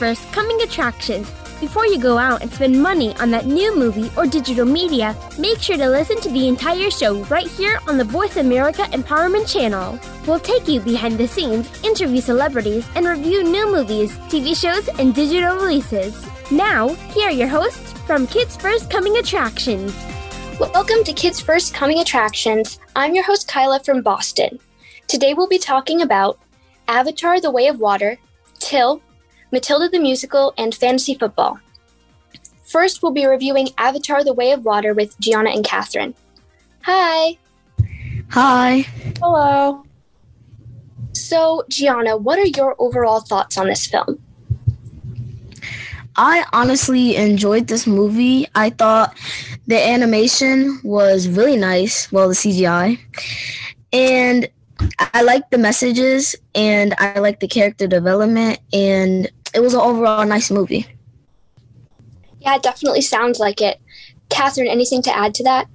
First Coming Attractions. Before you go out and spend money on that new movie or digital media, make sure to listen to the entire show right here on the Voice America Empowerment Channel. We'll take you behind the scenes, interview celebrities, and review new movies, TV shows, and digital releases. Now, here are your hosts from Kids First Coming Attractions. Welcome to Kids First Coming Attractions. I'm your host, Kyla from Boston. Today we'll be talking about Avatar The Way of Water, Till, Matilda the Musical, and Fantasy Football. First, we'll be reviewing Avatar The Way of Water with Giana and Katherine. Hi. Hi. Hello. So, Giana, what are your overall thoughts on this film? I honestly enjoyed this movie. I thought the animation was really nice, well, the CGI. And I like the messages and I like the character development and it was an overall nice movie. Yeah, it definitely sounds like it. Katherine, anything to add to that?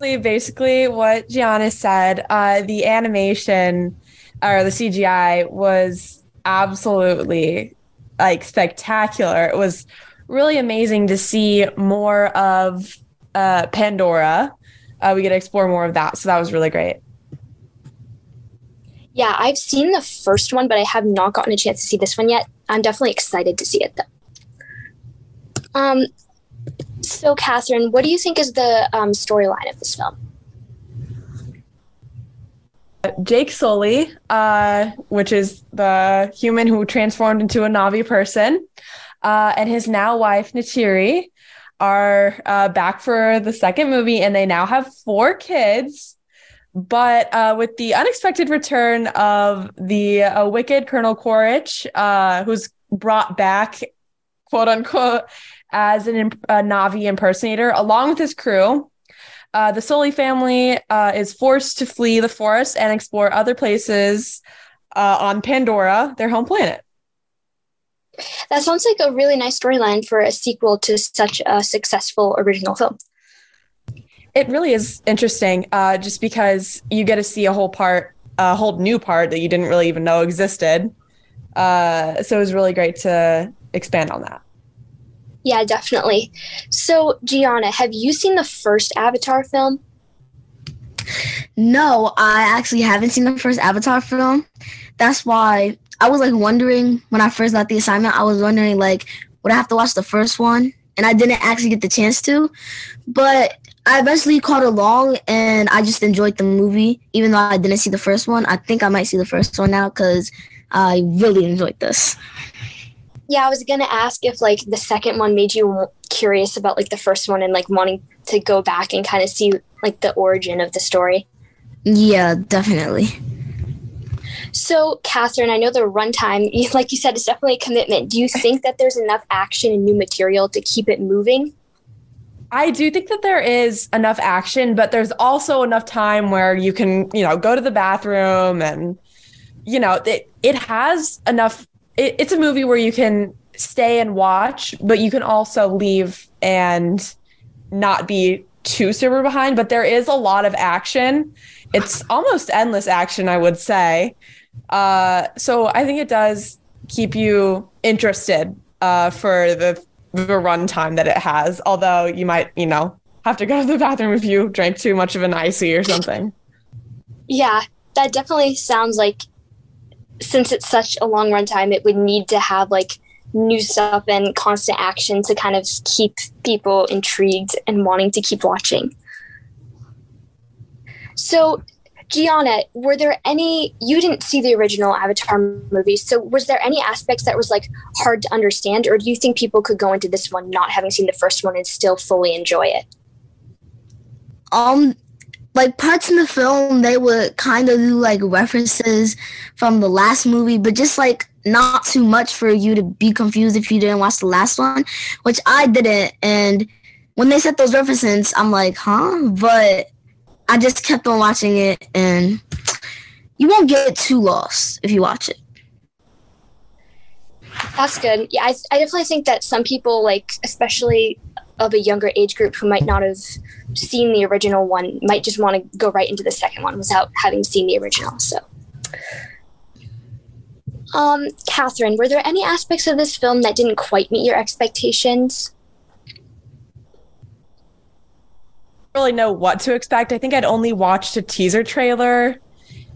Basically, what Giana said, uh, the animation or the CGI was absolutely like spectacular. It was really amazing to see more of uh, Pandora. Uh, we get to explore more of that, so that was really great. Yeah, I've seen the first one, but I have not gotten a chance to see this one yet. I'm definitely excited to see it though. Um, so Katherine, what do you think is the um, storyline of this film? Jake Sully, uh, which is the human who transformed into a Na'vi person, uh, and his now wife Neytiri are uh, back for the second movie, and they now have four kids. But uh, with the unexpected return of the uh, wicked Colonel Quaritch, uh, who's brought back, quote unquote, as an a Na'vi impersonator, along with his crew, uh, the Sully family uh, is forced to flee the forest and explore other places uh, on Pandora, their home planet. That sounds like a really nice storyline for a sequel to such a successful original film. It really is interesting, uh, just because you get to see a whole part, a whole new part that you didn't really even know existed. Uh, so it was really great to expand on that. Yeah, definitely. So, Giana, have you seen the first Avatar film? No, I actually haven't seen the first Avatar film. That's why I was like wondering when I first got the assignment, I was wondering like, would I have to watch the first one? And I didn't actually get the chance to. But I eventually caught along and I just enjoyed the movie. Even though I didn't see the first one, I think I might see the first one now because I really enjoyed this. Yeah, I was gonna ask if like the second one made you curious about like the first one and like wanting to go back and kind of see like the origin of the story. Yeah, definitely. So, Katherine, I know the runtime, like you said, is definitely a commitment. Do you think that there's enough action and new material to keep it moving? I do think that there is enough action, but there's also enough time where you can, you know, go to the bathroom and, you know, it, it has enough. It, it's a movie where you can stay and watch, but you can also leave and not be too super behind. But there is a lot of action. It's almost endless action, I would say. Uh, so I think it does keep you interested uh, for the the run time that it has. Although you might, you know, have to go to the bathroom if you drank too much of an icy or something. Yeah, that definitely sounds like since it's such a long run time, it would need to have like new stuff and constant action to kind of keep people intrigued and wanting to keep watching. So Giana, were there any you didn't see the original Avatar movie, so was there any aspects that was like hard to understand or do you think people could go into this one not having seen the first one and still fully enjoy it? Um like parts in the film they would kind of do like references from the last movie, but just like not too much for you to be confused if you didn't watch the last one, which I didn't and when they said those references, I'm like, huh? But I just kept on watching it, and you won't get too lost if you watch it. That's good. Yeah, I, I definitely think that some people, like, especially of a younger age group who might not have seen the original one, might just want to go right into the second one without having seen the original. So, Um, Katherine, were there any aspects of this film that didn't quite meet your expectations? Really know what to expect. I think I'd only watched a teaser trailer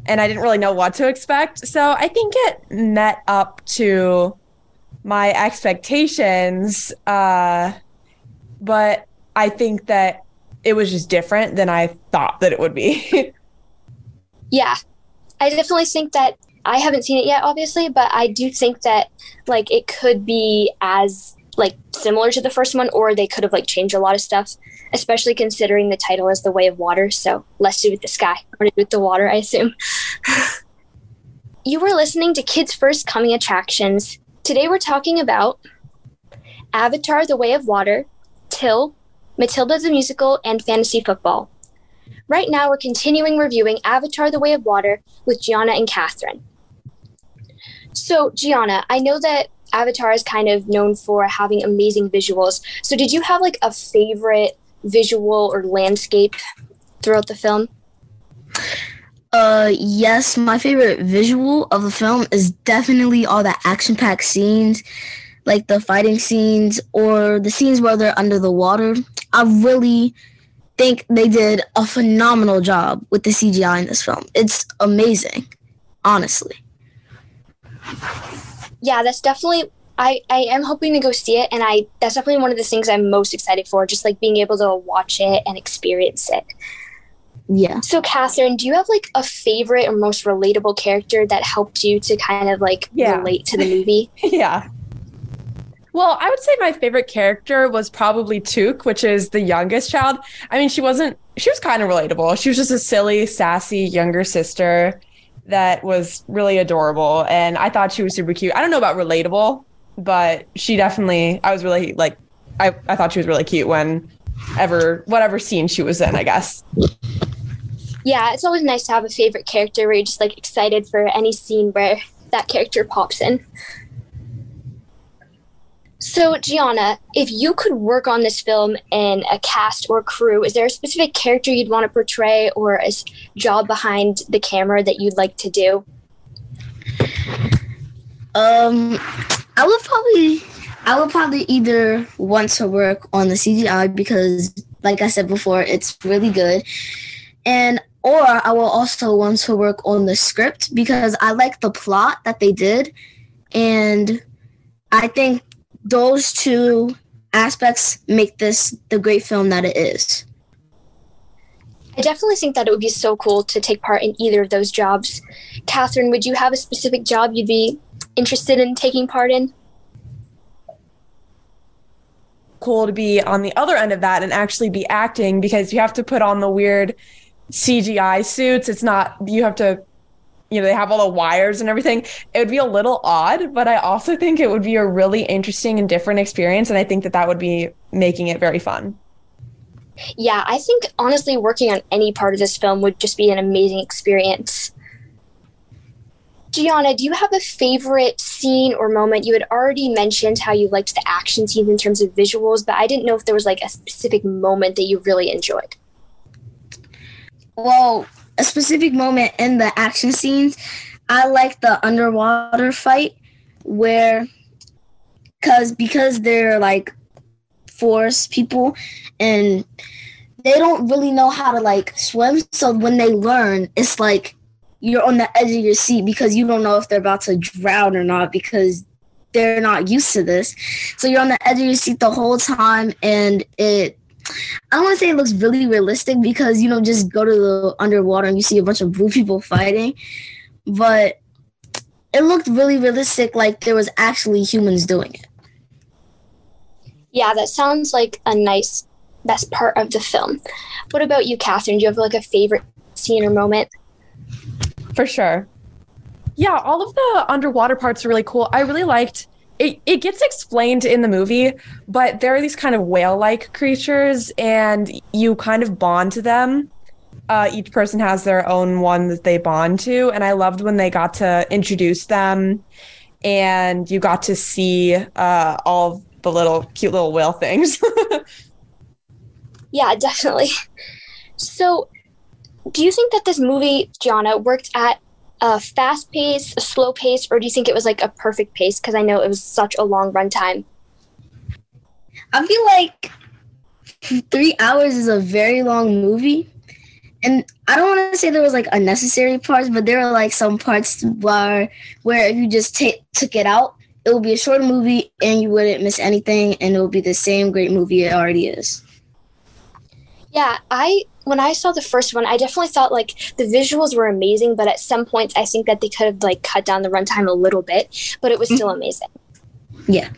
and I didn't really know what to expect. So I think it met up to my expectations. Uh, but I think that it was just different than I thought that it would be. yeah. I definitely think that I haven't seen it yet, obviously, but I do think that like it could be as like similar to the first one, or they could have like changed a lot of stuff, especially considering the title is The Way of Water. So less to do with the sky, or to do with the water, I assume. you were listening to Kids First Coming Attractions. Today we're talking about Avatar The Way of Water, Till, Matilda the Musical, and Fantasy Football. Right now, we're continuing reviewing Avatar The Way of Water with Giana and Katherine. So, Giana, I know that Avatar is kind of known for having amazing visuals. So, did you have like a favorite visual or landscape throughout the film? Uh, yes, my favorite visual of the film is definitely all the action packed scenes, like the fighting scenes or the scenes where they're under the water. I really think they did a phenomenal job with the CGI in this film. It's amazing, honestly yeah, that's definitely I, I am hoping to go see it and I that's definitely one of the things I'm most excited for, just like being able to watch it and experience it. Yeah. So Katherine, do you have like a favorite or most relatable character that helped you to kind of like yeah. relate to the movie? yeah. Well, I would say my favorite character was probably Tuk, which is the youngest child. I mean, she wasn't she was kind of relatable. She was just a silly, sassy younger sister that was really adorable and I thought she was super cute. I don't know about relatable, but she definitely I was really like I, I thought she was really cute when ever whatever scene she was in, I guess. Yeah, it's always nice to have a favorite character where you're just like excited for any scene where that character pops in. So, Giana, if you could work on this film in a cast or crew, is there a specific character you'd want to portray or a job behind the camera that you'd like to do? Um, I would probably, I would probably either want to work on the CGI because, like I said before, it's really good, and or I will also want to work on the script because I like the plot that they did, and I think those two aspects make this the great film that it is. I definitely think that it would be so cool to take part in either of those jobs. Katherine, would you have a specific job you'd be interested in taking part in? Cool to be on the other end of that and actually be acting because you have to put on the weird CGI suits. It's not, you have to you know, they have all the wires and everything. It would be a little odd, but I also think it would be a really interesting and different experience. And I think that that would be making it very fun. Yeah, I think honestly, working on any part of this film would just be an amazing experience. Giana, do you have a favorite scene or moment? You had already mentioned how you liked the action scenes in terms of visuals, but I didn't know if there was like a specific moment that you really enjoyed. Well, a specific moment in the action scenes. I like the underwater fight where cuz because they're like forest people and they don't really know how to like swim so when they learn it's like you're on the edge of your seat because you don't know if they're about to drown or not because they're not used to this so you're on the edge of your seat the whole time and it I don't want to say it looks really realistic because you don't just go to the underwater and you see a bunch of blue people fighting, but it looked really realistic, like there was actually humans doing it. Yeah, that sounds like a nice best part of the film. What about you, Katherine? Do you have like a favorite scene or moment? For sure. Yeah, all of the underwater parts are really cool. I really liked it, it gets explained in the movie, but there are these kind of whale like creatures, and you kind of bond to them. Uh, each person has their own one that they bond to. And I loved when they got to introduce them and you got to see uh, all the little cute little whale things. yeah, definitely. So, do you think that this movie, Giana, worked at a fast pace, a slow pace, or do you think it was like a perfect pace? Because I know it was such a long runtime. I feel like three hours is a very long movie. And I don't want to say there was like unnecessary parts, but there are like some parts where where if you just t- took it out, it would be a short movie and you wouldn't miss anything, and it would be the same great movie it already is. Yeah, I when I saw the first one, I definitely thought like the visuals were amazing, but at some points I think that they could have like cut down the runtime a little bit, but it was still amazing. Yeah.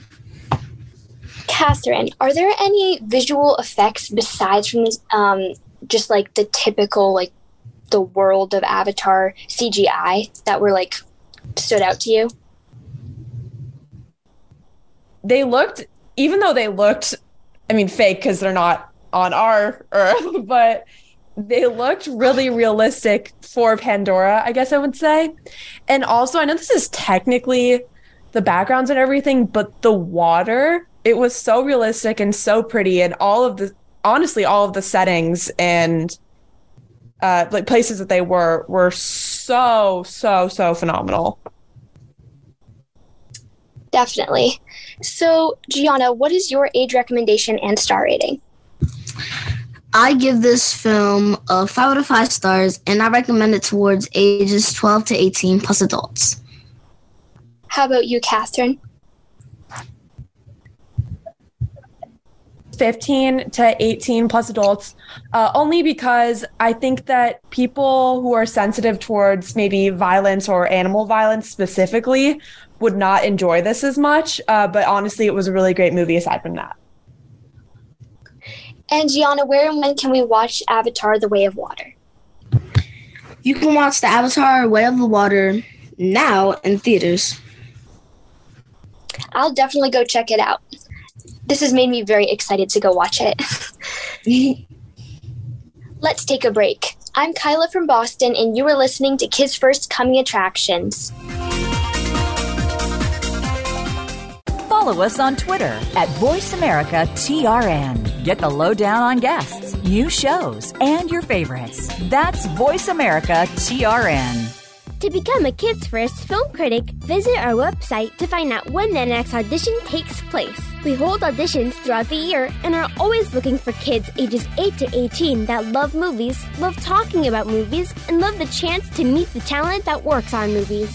Katherine, are there any visual effects besides from this, um, just like the typical like the world of Avatar CGI that were like stood out to you? They looked, even though they looked, I mean, fake because they're not on our Earth, but they looked really realistic for Pandora, I guess I would say. And also, I know this is technically the backgrounds and everything, but the water, it was so realistic and so pretty, and all of the honestly, all of the settings and uh, like places that they were were so so so phenomenal. Definitely. So, Giana, what is your age recommendation and star rating? I give this film a five out of five stars, and I recommend it towards ages 12 to 18 plus adults. How about you, Katherine? 15 to 18 plus adults uh, only because i think that people who are sensitive towards maybe violence or animal violence specifically would not enjoy this as much uh, but honestly it was a really great movie aside from that And Giana, where and when can we watch Avatar: The Way of Water? You can watch the Avatar Way of the Water now in theaters. I'll definitely go check it out. This has made me very excited to go watch it. Let's take a break. I'm Kyla from Boston, and you are listening to Kids First Coming Attractions. Follow us on Twitter at VoiceAmericaTRN. Get the lowdown on guests, new shows, and your favorites. That's VoiceAmericaTRN. To become a Kids First film critic, visit our website to find out when the next audition takes place. We hold auditions throughout the year and are always looking for kids ages 8 to 18 that love movies, love talking about movies, and love the chance to meet the talent that works on movies.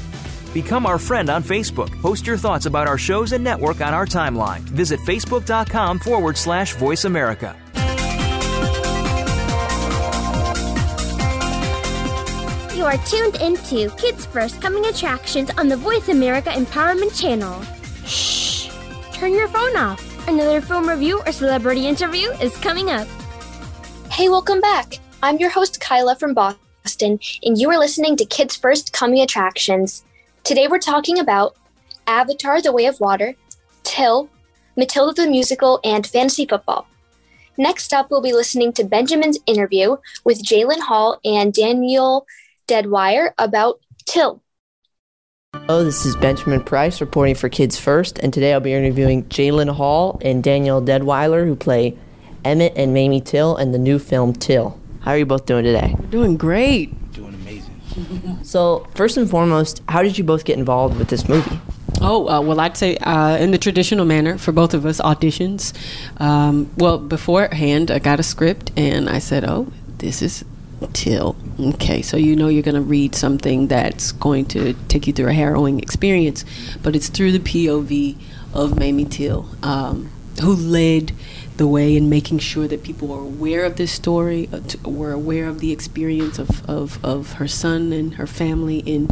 Become our friend on Facebook. Post your thoughts about our shows and network on our timeline. Visit facebook.com forward slash voice America. You are tuned into Kids First Coming Attractions on the Voice America Empowerment Channel. Shh! Turn your phone off. Another film review or celebrity interview is coming up. Hey, welcome back. I'm your host, Kyla from Boston, and you are listening to Kids First Coming Attractions. Today we're talking about Avatar The Way of Water, Till, Matilda the Musical, and fantasy football. Next up, we'll be listening to Benjamin's interview with Jalyn Hall and Danielle Deadwyler about Till. Hello, this is Benjamin Price reporting for Kids First, and today I'll be interviewing Jalyn Hall and Danielle Deadwyler, who play Emmett and Mamie Till in the new film Till. How are you both doing today? Doing great. So, first and foremost, how did you both get involved with this movie? Oh, uh, well, I'd say uh, in the traditional manner for both of us, auditions. Um, well, beforehand, I got a script and I said, oh, this is Till. Okay, so you know you're going to read something that's going to take you through a harrowing experience, but it's through the POV of Mamie Till, um, who led the way in making sure that people were aware of this story, uh, were aware of the experience of, of, of her son and her family in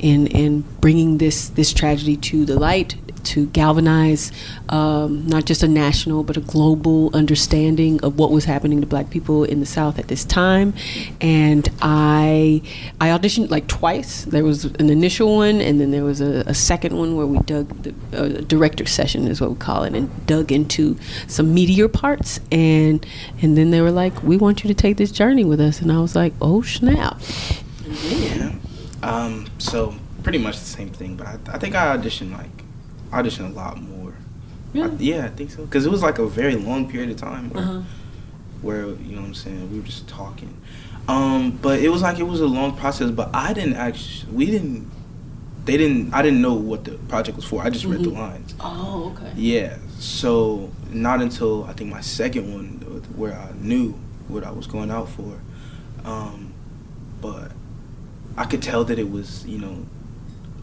in in bringing this this tragedy to the light to galvanize um, not just a national but a global understanding of what was happening to black people in the south at this time. And i i auditioned like twice. There was an initial one and then there was a, a second one where we dug the uh, director session is what we call it and dug into some meteor parts. And and then they were like we want you to take this journey with us. And i was like oh snap. Yeah. Um, so pretty much the same thing, but I, I think I auditioned like auditioned a lot more. I, yeah, I think so. Because it was like a very long period of time where, Uh-huh. where you know what I'm saying we were just talking. Um, but it was like it was a long process. But I didn't actually. We didn't. They didn't. I didn't know what the project was for. I just read the lines. oh okay Yeah. So not until I think my second one where I knew what I was going out for. Um, but I could tell that it was, you know,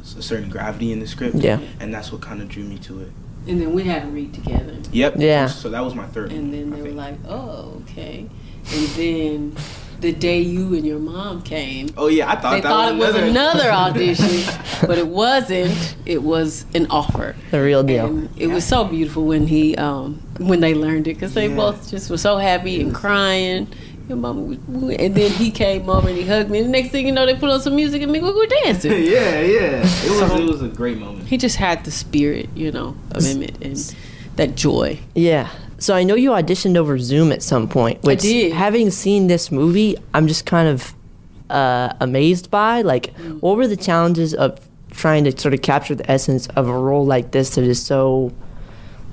a certain gravity in the script. Yeah. And that's what kind of drew me to it. and then we had to read together Yep. Yeah. So that was my third And then they were like, "Oh, okay." And then the day you and your mom came, Oh yeah, I thought they that thought was it was another. another audition, but it wasn't. It was an offer. The real deal. And it was so beautiful when he um, when they learned it because they Yeah. both just were so happy and crying. Your mama was, and then he came over and he hugged me. And the next thing you know, they put on some music and we were dancing. yeah, yeah. It was it was a great moment. He just had the spirit, you know, of Emmett and that joy. Yeah. So I know you auditioned over Zoom at some point, which did. having seen this movie, I'm just kind of uh, amazed by. Like, Mm. what were the challenges of trying to sort of capture the essence of a role like this that is so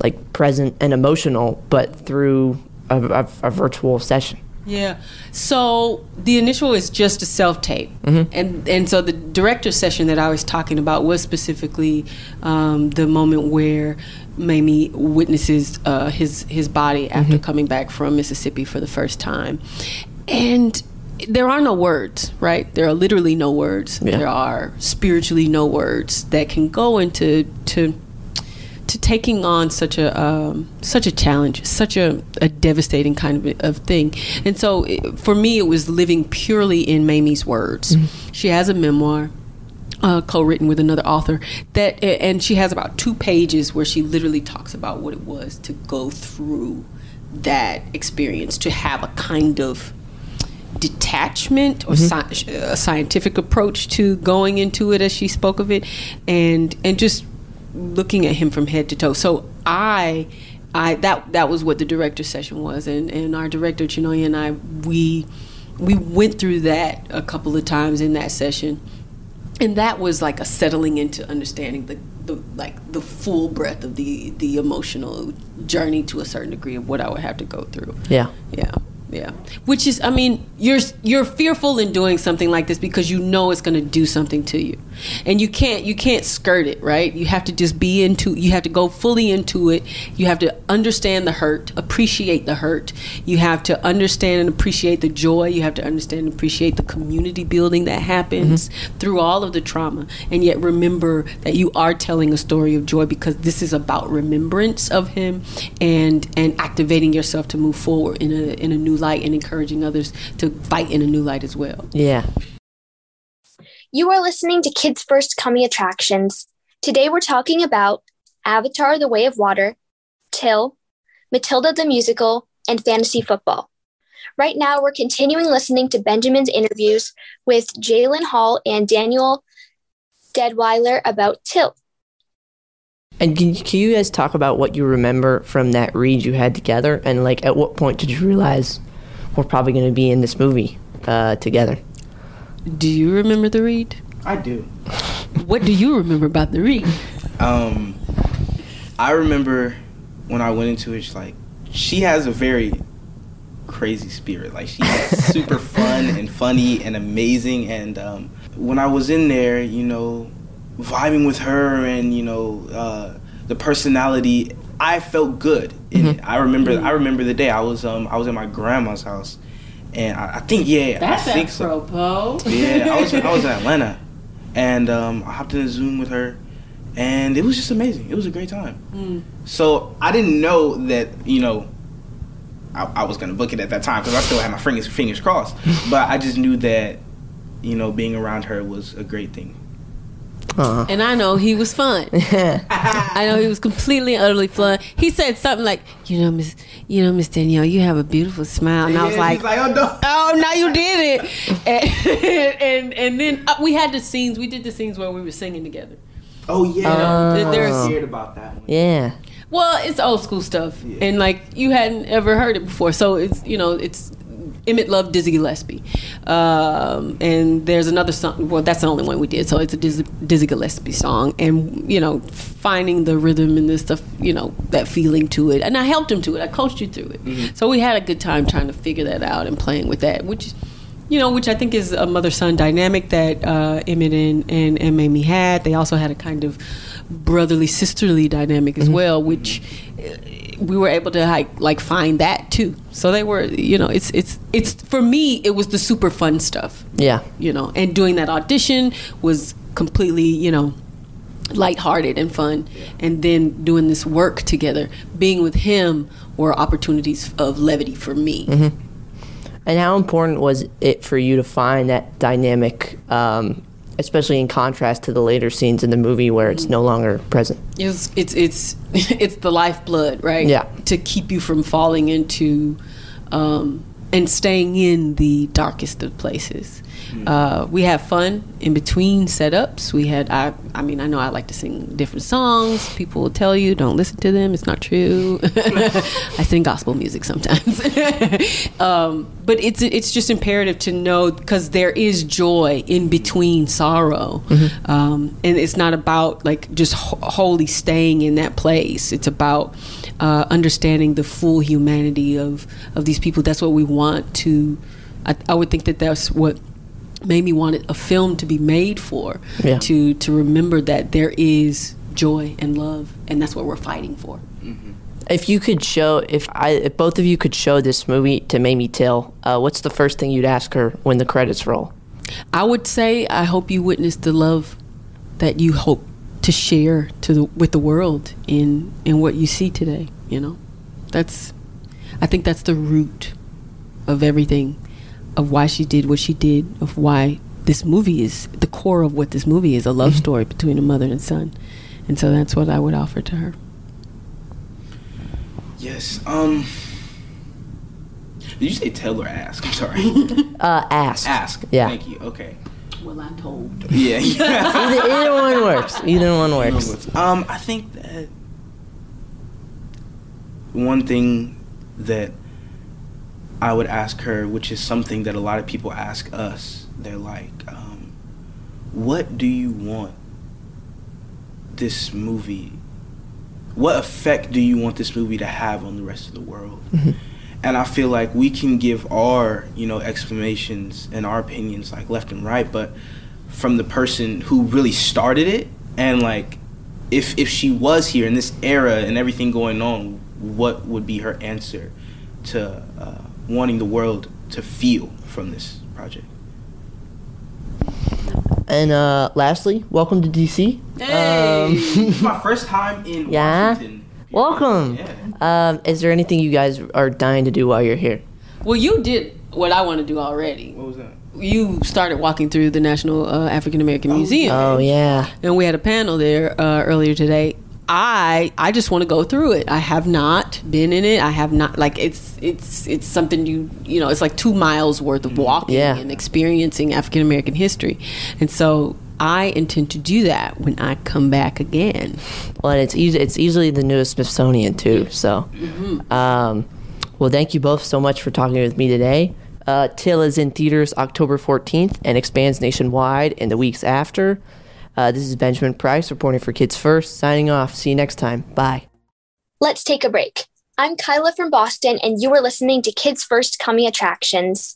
like present and emotional, but through a, a, a virtual session? Yeah. So the initial is just a self tape, and and so the director session that I was talking about was specifically um, the moment where Mamie witnesses uh, his his body after coming back from Mississippi for the first time, and there are no words, right? There are literally no words. Yeah. There are spiritually no words that can go into to to taking on such a um, such a challenge, such a, a devastating kind of, of thing. And so, it, for me, it was living purely in Mamie's words. She has a memoir. Uh, co-written with another author that and she has about two pages where she literally talks about what it was to go through that experience to have a kind of detachment or sci- a scientific approach to going into it as she spoke of it and and just looking at him from head to toe so i i that that was what the director session was and and our director Chinonye and i we we went through that a couple of times in that session and that was like a settling into understanding the, the like the full breadth of the the emotional journey to a certain degree of what I would have to go through. Yeah. Yeah. Yeah. Which is I mean, you're you're fearful in doing something like this because you know it's going to do something to you. And you can't you can't skirt it, right? You have to just be into you have to go fully into it. You have to understand the hurt, appreciate the hurt. You have to understand and appreciate the joy. You have to understand and appreciate the community building that happens mm-hmm. through all of the trauma. And yet remember that you are telling a story of joy because this is about remembrance of him and and activating yourself to move forward in a in a new light and encouraging others to fight in a new light as well. Yeah. You are listening to Kids First Coming Attractions. Today we're talking about Avatar The Way of Water, Till, Matilda the Musical, and fantasy football. Right now, we're continuing listening to Benjamin's interviews with Jalyn Hall and Danielle Deadwyler about Till. And can, can you guys talk about what you remember from that read you had together? And like, at what point did you realize we're probably going to be in this movie uh, together? Do you remember the read? I do. What do you remember about the read? Um, I remember when I went into it, she's like, she has a very crazy spirit. Like she's super fun and funny and amazing. And um, when I was in there, you know, vibing with her and you know uh, the personality, I felt good in it. I remember. I remember the day I was um I was at my grandma's house, and I, I think yeah, That's I think so. apropos. Yeah, I was I was in Atlanta, and um, I hopped in a Zoom with her, and it was just amazing. It was a great time. So I didn't know that you know I, I was gonna book it at that time because I still had my fingers fingers crossed. but I just knew that you know being around her was a great thing. And I know he was fun. I know he was completely and utterly fun. He said something like, "You know, Miss, you know, Miss Danielle, you have a beautiful smile." And I was like, like, oh no. "Oh, now you did it." And and, and then uh, we had the scenes. We did the scenes where we were singing together. Oh yeah. Uh, I there's- scared about that one. Yeah. Well, it's old school stuff, and like you hadn't ever heard it before, so it's you know it's Emmett loved Dizzy Gillespie, um, and there's another song. Well, that's the only one we did, so it's a Dizzy, Dizzy Gillespie song, and you know finding the rhythm and this stuff, you know that feeling to it, and I helped him to it. I coached you through it, so we had a good time trying to figure that out and playing with that, which. You know, which I think is a mother-son dynamic that uh, Emmett and, and, and Mamie had. They also had a kind of brotherly sisterly dynamic as well which uh, we were able to like like find that too. So they were you know it's it's it's for me it was the super fun stuff. Yeah. you know and doing that audition was completely you know lighthearted and fun. And then doing this work together being with him were opportunities of levity for me. And how important was it for you to find that dynamic, um, especially in contrast to the later scenes in the movie where it's no longer present? It's it's it's it's the lifeblood, right? Yeah. To keep you from falling into um, and staying in the darkest of places. Uh, we have fun in between setups. We had I I mean I know I like to sing different songs. People will tell you don't listen to them. It's not true. I sing gospel music sometimes, um, but it's it's just imperative to know because there is joy in between sorrow, um, and it's not about like just ho- wholly staying in that place. It's about uh, understanding the full humanity of of these people. That's what we want to. I, I would think that that's what made me want a film to be made for. Yeah. To to remember that there is joy and love, and that's what we're fighting for. If you could show, if I, if both of you could show this movie to Mamie Till, uh, what's the first thing you'd ask her when the credits roll? I would say I hope you witness the love that you hope to share to the, with the world in in what you see today. You know, that's I think that's the root of everything, of why she did what she did, of why this movie is the core of what this movie is a love story between a mother and son, and so that's what I would offer to her. Yes. Um. Did you say tell or ask? I'm sorry. Uh, ask. ask. Yeah. Thank you. Okay. Well, I'm told. Yeah. yeah. Either, either one works. Either one works. Um, I think that one thing that I would ask her, which is something that a lot of people ask us, they're like, um, "What do you want this movie? What effect do you want this movie to have on the rest of the world?" And I feel like we can give our, you know, explanations and our opinions like left and right, but from the person who really started it and like if if she was here in this era and everything going on, what would be her answer to uh, wanting the world to feel from this project? And uh, lastly, welcome to DC. Hey. this is my first time in Yeah? Washington. Welcome. Yeah. Um, is there anything you guys are dying to do while you're here? Well, you did what I want to do already. What was that? You started walking through the National uh, African American Museum. Oh yeah. and we had a panel there uh, earlier today. I I just want to go through it. I have not been in it. I have not like it's it's it's something you you know it's like two miles worth of walking Yeah. and experiencing African American history, and so I intend to do that when I come back again. Well, and it's easy. It's easily the newest Smithsonian too. So, um, well, thank you both so much for talking with me today. Uh, Till is in theaters October 14th and expands nationwide in the weeks after. Uh, this is Benjamin Price reporting for Kids First. Signing off. See you next time. Bye. Let's take a break. I'm Kyla from Boston, and you are listening to Kids First Coming Attractions.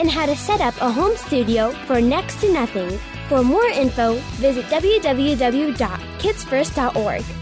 and how to set up a home studio for next to nothing. For more info, visit www.kidsfirst.org.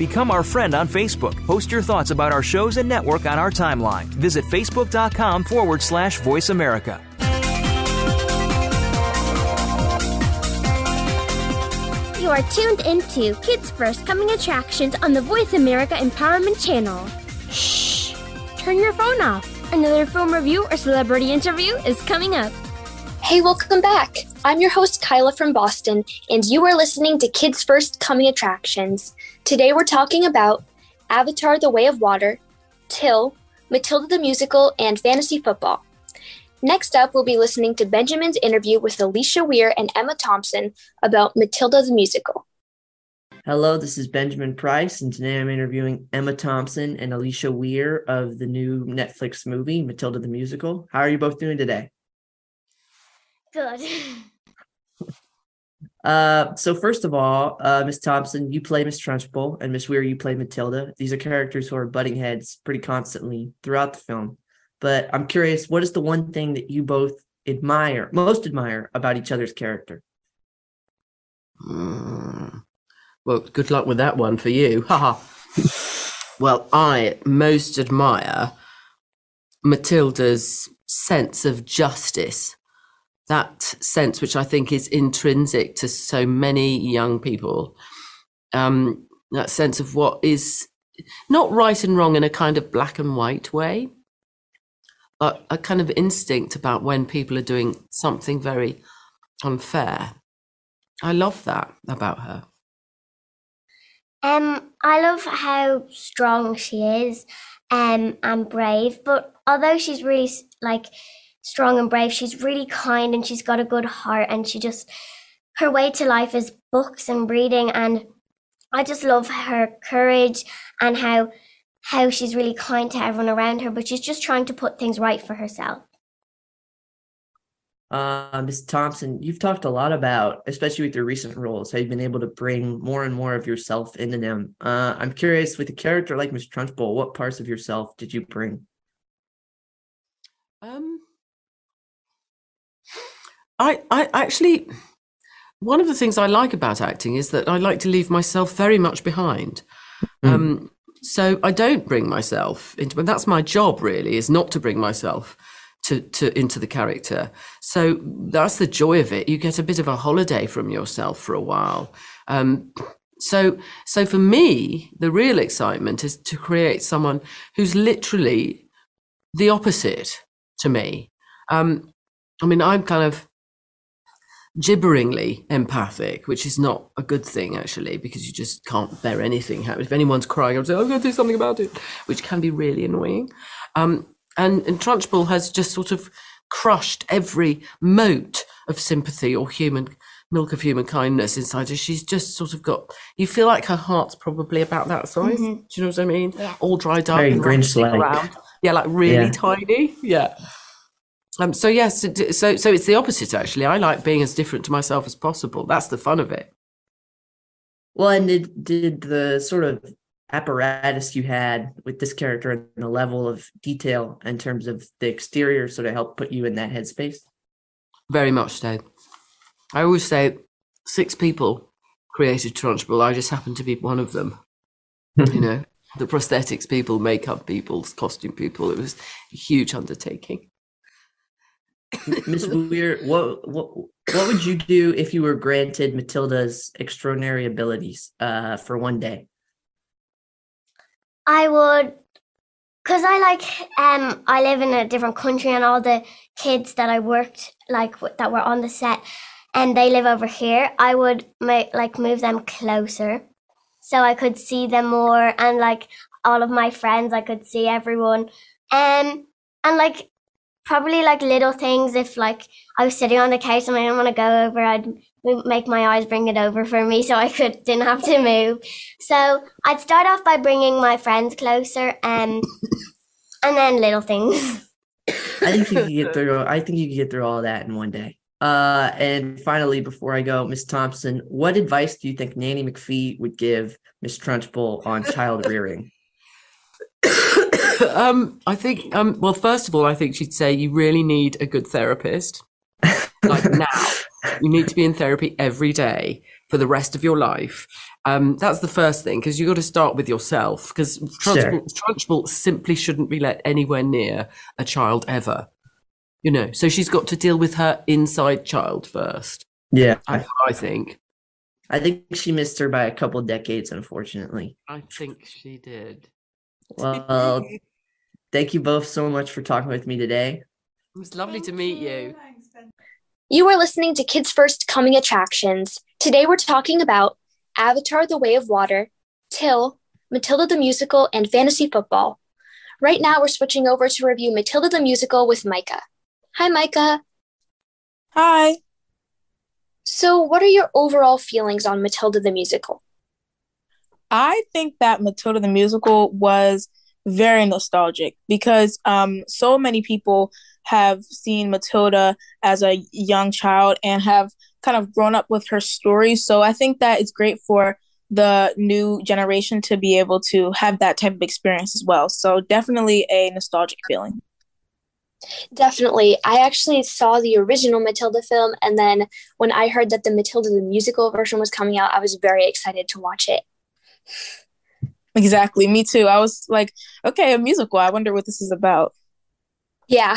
Become our friend on Facebook. Post your thoughts about our shows and network on our timeline. Visit facebook.com forward slash voice America. You are tuned into Kids First Coming Attractions on the Voice America Empowerment Channel. Shh! Turn your phone off. Another film review or celebrity interview is coming up. Hey, welcome back. I'm your host, Kyla from Boston, and you are listening to Kids First Coming Attractions. Today we're talking about Avatar The Way of Water, Till, Matilda the Musical, and fantasy football. Next up, we'll be listening to Benjamin's interview with Alicia Weir and Emma Thompson about Matilda the Musical. Hello, this is Benjamin Price, and today I'm interviewing Emma Thompson and Alicia Weir of the new Netflix movie, Matilda the Musical. How are you both doing today? Good. Uh, so first of all, uh, Miss Thompson, you play Miss Trunchbull, and Miss Weir, you play Matilda. These are characters who are butting heads pretty constantly throughout the film. But I'm curious, what is the one thing that you both admire, most admire about each other's character? Mm. Well, good luck with that one for you. Haha. well, I most admire Matilda's sense of justice. That sense, which I think is intrinsic to so many young people, um, that sense of what is not right and wrong in a kind of black and white way, but a kind of instinct about when people are doing something very unfair. I love that about her. Um, I love how strong she is, um, and brave. But although she's really like strong and brave, she's really kind and she's got a good heart. And she just her way to life is books and reading. And I just love her courage and how how she's really kind to everyone around her. But she's just trying to put things right for herself. Uh, Ms. Thompson, you've talked a lot about, especially with your recent roles, how you've been able to bring more and more of yourself into them. Uh, I'm curious, with a character like Miss Trunchbull, what parts of yourself did you bring? Um, I, I actually, one of the things I like about acting is that I like to leave myself very much behind. Mm. Um, so I don't bring myself into, and that's my job really, is not to bring myself to, to into the character. So that's the joy of it. You get a bit of a holiday from yourself for a while. Um, so so for me, the real excitement is to create someone who's literally the opposite to me. Um, I mean, I'm kind of gibberingly empathic, which is not a good thing actually, because you just can't bear anything. If anyone's crying, I'm saying, I'm going to do something about it, which can be really annoying. Um, and, and Trunchbull has just sort of crushed every mote of sympathy or human milk of human kindness inside her. She's just sort of got. You feel like her heart's probably about that size. Mm-hmm. Do you know what I mean? Yeah. All dried up, Very and Grinch-like. Yeah, like really Yeah. tiny. Yeah. Um. So yes. So so it's the opposite actually. I like being as different to myself as possible. That's the fun of it. Well, and did did the sort of apparatus you had with this character and the level of detail in terms of the exterior sort of help put you in that headspace? Very much so. I always say six people created Trunchbull. I just happen to be one of them. you know, the prosthetics people, makeup people, costume people. It was a huge undertaking. Miss Weir, what what what would you do if you were granted Matilda's extraordinary abilities uh, for one day? I would, cause I like um I live in a different country and all the kids that I worked like that were on the set and they live over here. I would make like move them closer so I could see them more and like all of my friends. I could see everyone um and like probably like little things if like I was sitting on the couch and I didn't want to go over, I'd make my eyes bring it over for me so I could didn't have to move. So I'd start off by bringing my friends closer and and then little things. I think you can get through. I think you can get through all that in one day. Uh, and finally, before I go, Miss Thompson, what advice do you think Nanny McPhee would give Miss Trunchbull on child rearing? um, I think, um, well, first of all, I think she'd say you really need a good therapist. Like now, you need to be in therapy every day for the rest of your life. Um, that's the first thing because you've got to start with yourself because Sure. Trunchbull, Trunchbull simply shouldn't be let anywhere near a child ever. You know, so she's got to deal with her inside child first. Yeah, I, I think. I think she missed her by a couple decades, unfortunately. I think she did. Well, thank you both so much for talking with me today. It was lovely to meet you. You are listening to Kids First Coming Attractions. Today we're talking about Avatar The Way of Water, Till, Matilda the Musical, and fantasy football. Right now we're switching over to review Matilda the Musical with Maica. Hi, Maica. Hi. So, what are your overall feelings on Matilda the Musical? I think that Matilda the musical was very nostalgic because um so many people have seen Matilda as a young child and have kind of grown up with her story. So I think that it's great for the new generation to be able to have that type of experience as well. So definitely a nostalgic feeling. Definitely. I actually saw the original Matilda film, and then when I heard that the Matilda the musical version was coming out, I was very excited to watch it. Exactly. Me too. I was like, okay, a musical. I wonder what this is about. Yeah.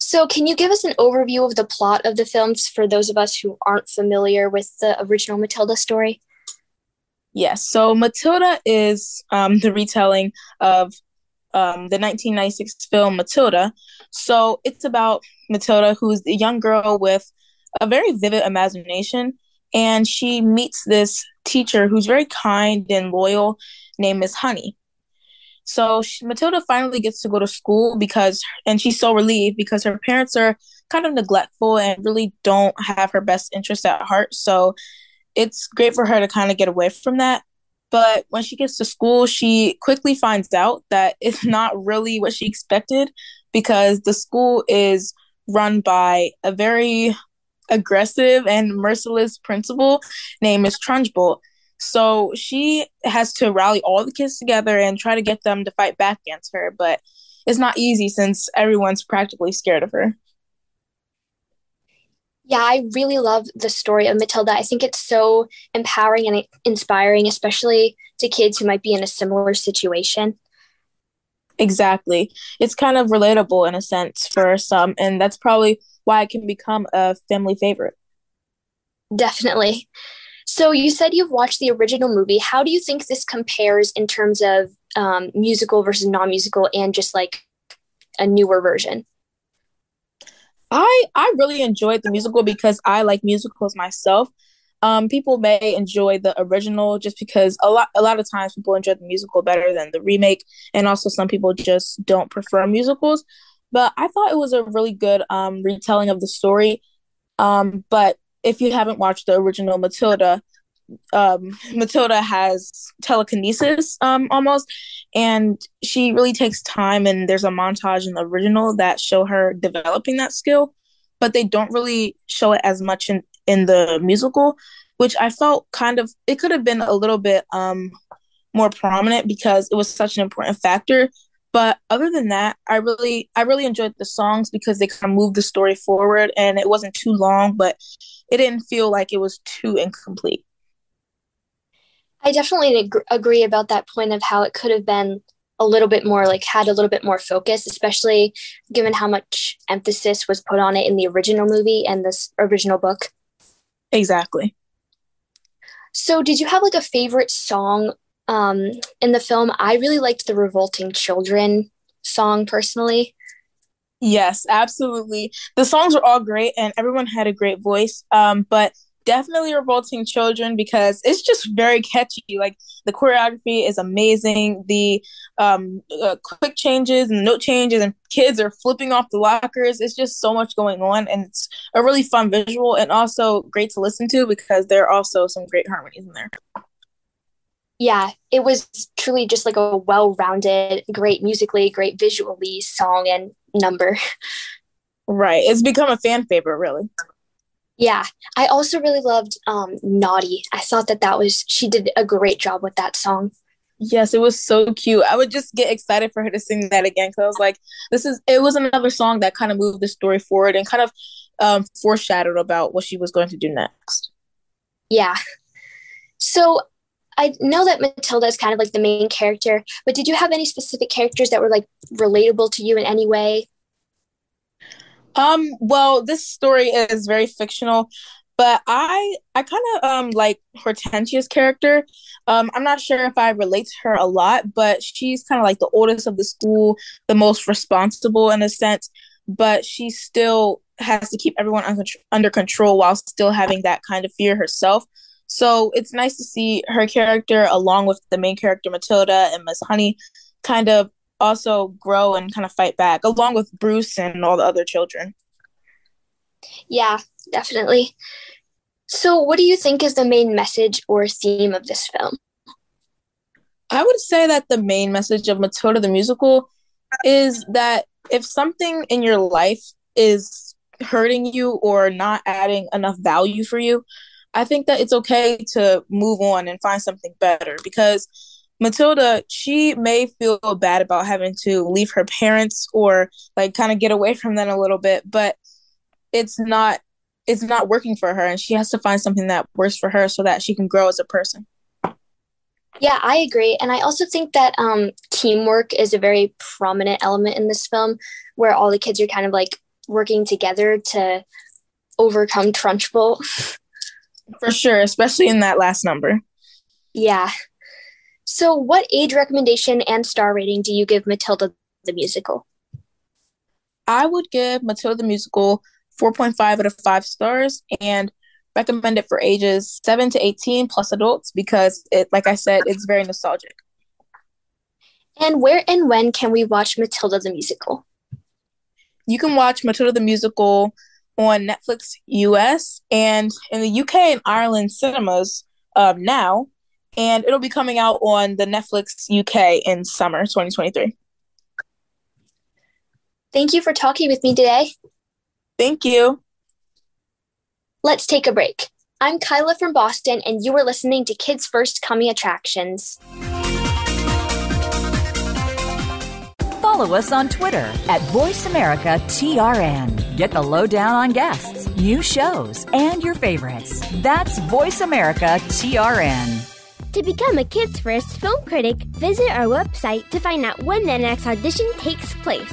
So, can you give us an overview of the plot of the films for those of us who aren't familiar with the original Matilda story? Yes. So Matilda is um, the retelling of um, the 1996 film Matilda. So it's about Matilda, who's a young girl with a very vivid imagination, and she meets this teacher who's very kind and loyal, named Miss Honey. So she, Matilda finally gets to go to school because, and she's so relieved because her parents are kind of neglectful and really don't have her best interest at heart. So it's great for her to kind of get away from that. But when she gets to school, she quickly finds out that it's not really what she expected because the school is run by a very aggressive and merciless principal named Miss Trunchbull. So she has to rally all the kids together and try to get them to fight back against her. But it's not easy since everyone's practically scared of her. Yeah, I really love the story of Matilda. I think it's so empowering and inspiring, especially to kids who might be in a similar situation. Exactly. It's kind of relatable in a sense for some, and that's probably why it can become a family favorite. Definitely. So, you said you've watched the original movie. How do you think this compares in terms of um, musical versus non musical and just like a newer version? I I really enjoyed the musical because I like musicals myself. Um, people may enjoy the original just because a lot a lot of times people enjoy the musical better than the remake, and also some people just don't prefer musicals. But I thought it was a really good um, retelling of the story. Um, but if you haven't watched the original Matilda, um, Matilda has telekinesis um, almost, and she really takes time. And there's a montage in the original that show her developing that skill, but they don't really show it as much in in the musical, which I felt kind of it could have been a little bit um, more prominent because it was such an important factor. But other than that, I really I really enjoyed the songs because they kind of moved the story forward, and it wasn't too long, but it didn't feel like it was too incomplete. I definitely ag- agree about that point of how it could have been a little bit more like had a little bit more focus, especially given how much emphasis was put on it in the original movie and this original book. Exactly. So, did you have like a favorite song um, in the film. I really liked the Revolting Children song personally. Yes, absolutely. The songs were all great and everyone had a great voice. Um, but definitely revolting children because it's just very catchy like the choreography is amazing the um, uh, quick changes and note changes and kids are flipping off the lockers it's just so much going on and it's a really fun visual and also great to listen to because there are also some great harmonies in there yeah it was truly just like a well-rounded great musically great visually song and number right it's become a fan favorite really yeah, I also really loved um, Naughty. I thought that that was she did a great job with that song. Yes, it was so cute. I would just get excited for her to sing that again because I was like, this is it was another song that kind of moved the story forward and kind of um, foreshadowed about what she was going to do next. Yeah. So I know that Matilda is kind of like the main character, but did you have any specific characters that were like relatable to you in any way? Um, well, this story is very fictional, but I I kind of um like Hortensia's character. Um, I'm not sure if I relate to her a lot, but she's kind of like the oldest of the school, the most responsible in a sense, but she still has to keep everyone under, under control while still having that kind of fear herself. So it's nice to see her character along with the main character Matilda and Miss Honey kind of also grow and kind of fight back, along with Bruce and all the other children. Yeah, definitely. So, what do you think is the main message or theme of this film? I would say that the main message of Matilda the musical is that if something in your life is hurting you or not adding enough value for you, I think that it's okay to move on and find something better because Matilda, she may feel bad about having to leave her parents or like kind of get away from them a little bit, but it's not it's not working for her and she has to find something that works for her so that she can grow as a person. Yeah, I agree. And I also think that um, teamwork is a very prominent element in this film where all the kids are kind of like working together to overcome Trunchbull. For sure, especially in that last number. Yeah. So, what age recommendation and star rating do you give Matilda the musical? I would give Matilda the musical 4.5 out of 5 stars and recommend it for ages 7 to 18 plus adults because it like I said it's very nostalgic. And where and when can we watch Matilda the musical? You can watch Matilda the musical on Netflix US and in the UK and Ireland cinemas um, now and it'll be coming out on the Netflix UK in summer 2023. Thank you for talking with me today. Thank you. Let's take a break. I'm Kyla from Boston, and you are listening to Kids First Coming Attractions. Follow us on Twitter at VoiceAmericaTRN. Get the lowdown on guests, new shows, and your favorites. That's Voice America TRN. To become a Kids First film critic, visit our website to find out when the next audition takes place.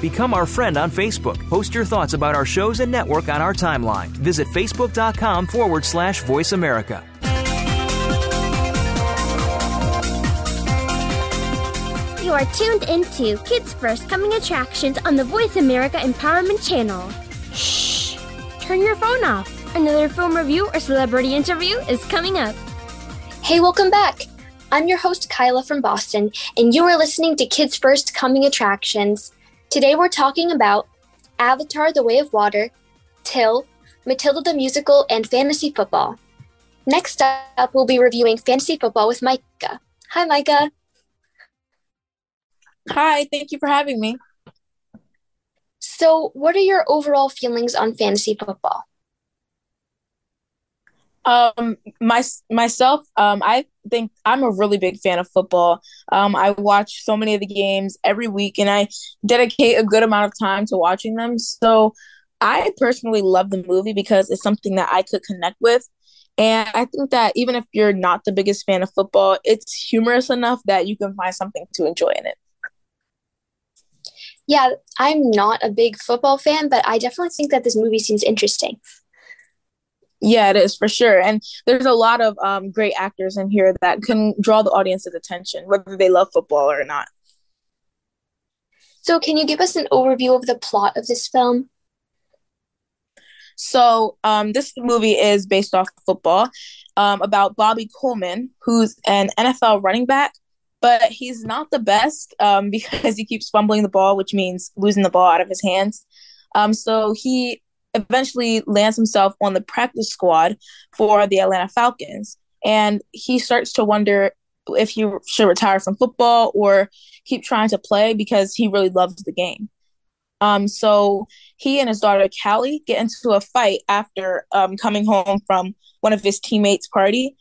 Become our friend on Facebook. Post your thoughts about our shows and network on our timeline. Visit facebook.com forward slash voice America. You are tuned into Kids First Coming Attractions on the Voice America Empowerment Channel. Shh! Turn your phone off. Another film review or celebrity interview is coming up. Hey, welcome back. I'm your host, Kyla from Boston, and you are listening to Kids First Coming Attractions. Today we're talking about Avatar The Way of Water, Till, Matilda the Musical, and fantasy football. Next up, we'll be reviewing fantasy football with Maica. Hi, Maica. Hi, thank you for having me. So, what are your overall feelings on fantasy football? Um, my myself, um, I think I'm a really big fan of football. Um, I watch so many of the games every week, and I dedicate a good amount of time to watching them. So, I personally love the movie because it's something that I could connect with. And I think that even if you're not the biggest fan of football, it's humorous enough that you can find something to enjoy in it. Yeah, I'm not a big football fan, but I definitely think that this movie seems interesting. Yeah, it is for sure. And there's a lot of um, great actors in here that can draw the audience's attention, whether they love football or not. So, can you give us an overview of the plot of this film? So, um, this movie is based off football um, about Bobby Coleman, who's an NFL running back, but he's not the best um, because he keeps fumbling the ball, which means losing the ball out of his hands. Um, so, he eventually lands himself on the practice squad for the Atlanta Falcons. And he starts to wonder if he should retire from football or keep trying to play because he really loves the game. Um, so he and his daughter Callie get into a fight after um, coming home from one of his teammates' party.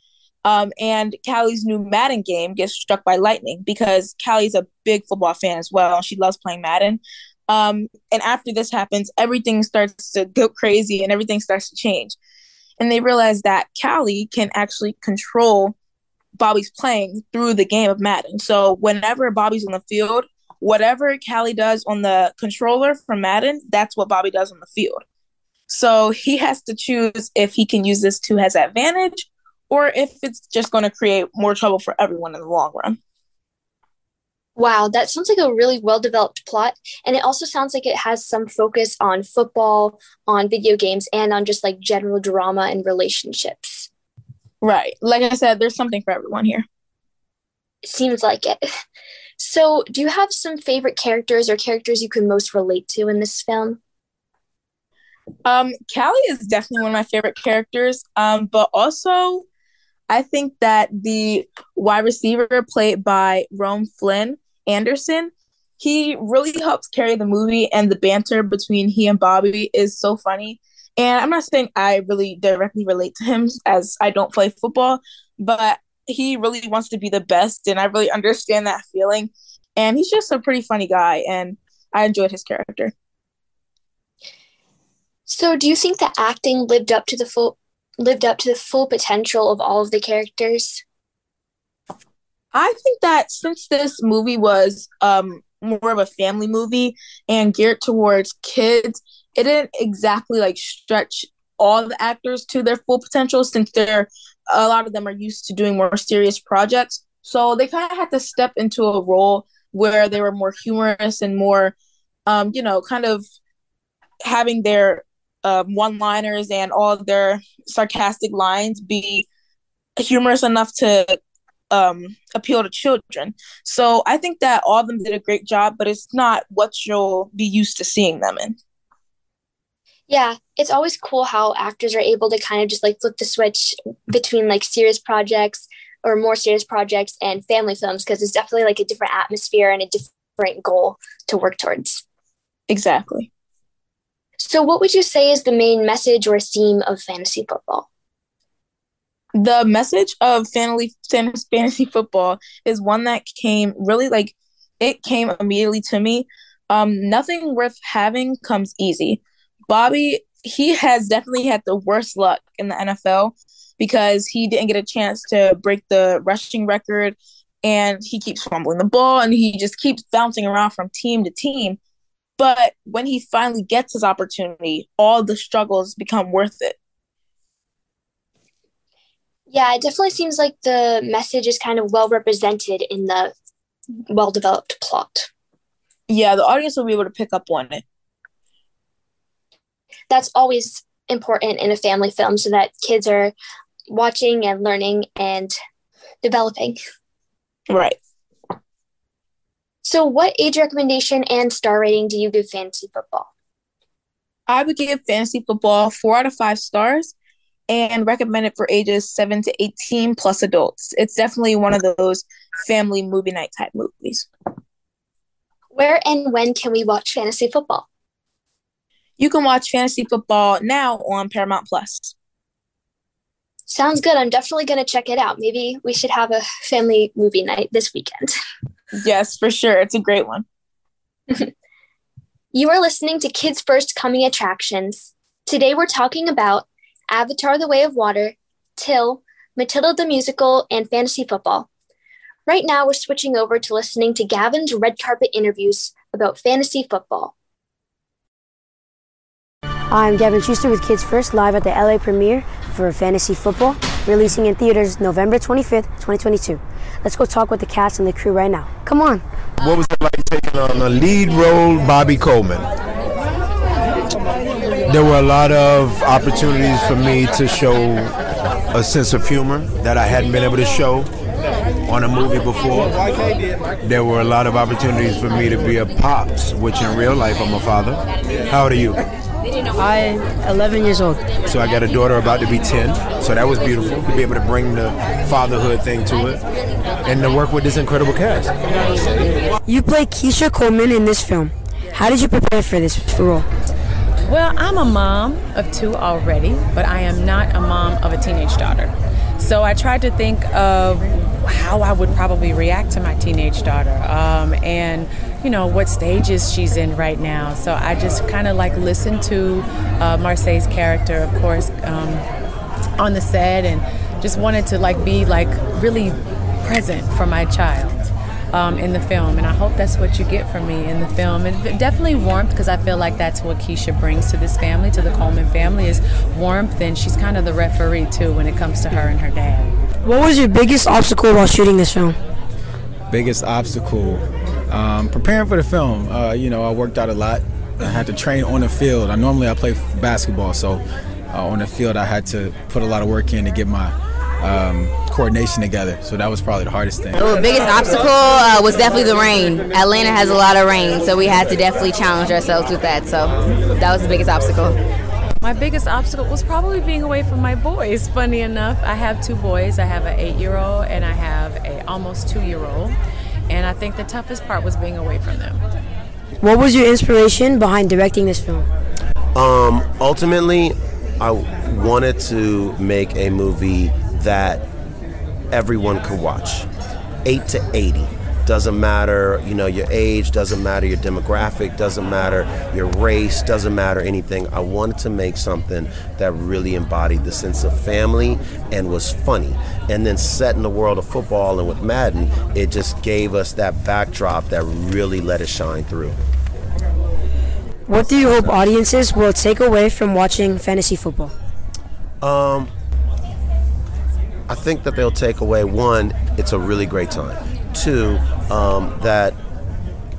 Um, and Callie's new Madden game gets struck by lightning because Callie's a big football fan as well. She loves playing Madden. Um, and after this happens, everything starts to go crazy and everything starts to change. And they realize that Callie can actually control Bobby's playing through the game of Madden. So whenever Bobby's on the field, whatever Callie does on the controller for Madden, that's what Bobby does on the field. So he has to choose if he can use this to his advantage or if it's just going to create more trouble for everyone in the long run. Wow, that sounds like a really well developed plot. And it also sounds like it has some focus on football, on video games, and on just like general drama and relationships. Right. Like I said, there's something for everyone here. It seems like it. So, do you have some favorite characters or characters you can most relate to in this film? Um, Callie is definitely one of my favorite characters. Um, but also, I think that the wide receiver played by Rome Flynn Anderson, he really helps carry the movie, and the banter between he and Bobby is so funny. And I'm not saying I really directly relate to him as I don't play football, but he really wants to be the best, and I really understand that feeling. And he's just a pretty funny guy, and I enjoyed his character. So, do you think the acting lived up to the full lived up to the full potential of all of the characters? I think that since this movie was um, more of a family movie and geared towards kids, it didn't exactly like stretch all the actors to their full potential since they're a lot of them are used to doing more serious projects. So they kind of had to step into a role where they were more humorous and more, um, you know, kind of having their um, one-liners and all their sarcastic lines be humorous enough to um, appeal to children. So I think that all of them did a great job, but it's not what you'll be used to seeing them in. Yeah, it's always cool how actors are able to kind of just like flip the switch between like serious projects or more serious projects and family films because it's definitely like a different atmosphere and a different goal to work towards. Exactly. So, what would you say is the main message or theme of fantasy football? The message of fantasy fantasy football is one that came really like it came immediately to me. Um, nothing worth having comes easy. Bobby, he has definitely had the worst luck in the NFL because he didn't get a chance to break the rushing record and he keeps fumbling the ball and he just keeps bouncing around from team to team. But when he finally gets his opportunity, all the struggles become worth it. Yeah, it definitely seems like the message is kind of well represented in the well developed plot. Yeah, the audience will be able to pick up on it that's always important in a family film so that kids are watching and learning and developing. Right. So, what age recommendation and star rating do you give fantasy football? I would give fantasy football four out of five stars and recommend it for ages seven to 18 plus adults. It's definitely one of those family movie night type movies. Where and when can we watch fantasy football? You can watch fantasy football now on Paramount Plus. Sounds good. I'm definitely going to check it out. Maybe we should have a family movie night this weekend. yes, for sure. It's a great one. you are listening to Kids First Coming Attractions. Today we're talking about Avatar The Way of Water, Till, Matilda the Musical, and fantasy football. Right now, we're switching over to listening to Gavin's red carpet interviews about fantasy football. I'm Gavin Schuster with Kids First, live at the LA premiere for Fantasy Football, releasing in theaters November 25th, 2022. Let's go talk with the cast and the crew right now. Come on. What was it like taking on a lead role, Bobby Coleman? There were a lot of opportunities for me to show a sense of humor that I hadn't been able to show on a movie before. There were a lot of opportunities for me to be a pops, which in real life I'm a father. How old are you? I'm 11 years old. So I got a daughter about to be 10. So that was beautiful to be able to bring the fatherhood thing to it and to work with this incredible cast. You play Keisha Coleman in this film. How did you prepare for this role? Well, I'm a mom of two already, but I am not a mom of a teenage daughter. So I tried to think of how I would probably react to my teenage daughter um, and, you know, what stages she's in right now. So I just kind of like listened to uh, Marsai's character, of course, um, on the set and just wanted to like be like really present for my child um, in the film, and I hope that's what you get from me in the film. And definitely warmth, because I feel like that's what Keisha brings to this family, to the Coleman family, is warmth, and she's kind of the referee too when it comes to her and her dad. What was your biggest obstacle while shooting this film? Biggest obstacle, um, preparing for the film. Uh, you know, I worked out a lot. I had to train on the field. I normally I play basketball, so uh, on the field I had to put a lot of work in to get my um, coordination together. So that was probably the hardest thing. The biggest obstacle uh, was definitely the rain. Atlanta has a lot of rain, so we had to definitely challenge ourselves with that. So that was the biggest obstacle. My biggest obstacle was probably being away from my boys. Funny enough, I have two boys. I have an eight-year-old and I have a almost two-year-old, and I think the toughest part was being away from them. What was your inspiration behind directing this film? Um, ultimately, I wanted to make a movie that everyone could watch. 8 to 80. Doesn't matter, you know, your age, doesn't matter your demographic, doesn't matter your race, doesn't matter anything. I wanted to make something that really embodied the sense of family and was funny. And then set in the world of football and with Madden, it just gave us that backdrop that really let it shine through. What do you hope audiences will take away from watching fantasy football? Um, I think that they'll take away one, it's a really great time. Two, um, that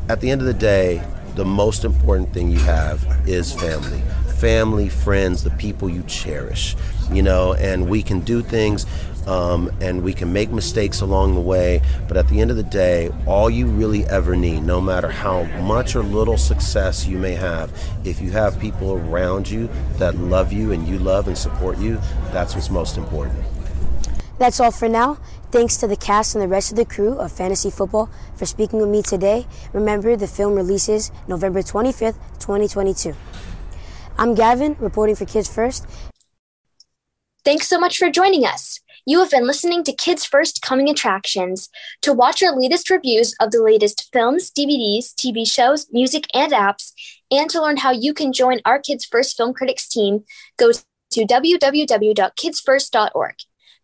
at the end of the day, the most important thing you have is family. Family, friends, the people you cherish, you know, and we can do things um, and we can make mistakes along the way, but at the end of the day, all you really ever need, no matter how much or little success you may have, if you have people around you that love you and you love and support you, that's what's most important. That's all for now. Thanks to the cast and the rest of the crew of Fantasy Football for speaking with me today. Remember, the film releases November 25th, 2022. I'm Gavin, reporting for Kids First. Thanks so much for joining us. You have been listening to Kids First Coming Attractions. To watch our latest reviews of the latest films, DVDs, TV shows, music, and apps, and to learn how you can join our Kids First Film Critics team, go to www.kidsfirst.org.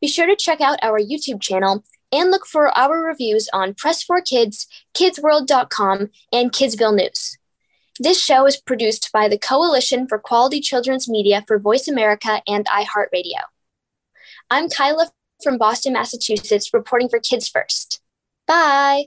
Be sure to check out our YouTube channel and look for our reviews on Press4Kids, KidsWorld.com, and Kidsville News. This show is produced by the Coalition for Quality Children's Media for Voice America and iHeartRadio. I'm Kyla from Boston, Massachusetts, reporting for Kids First. Bye.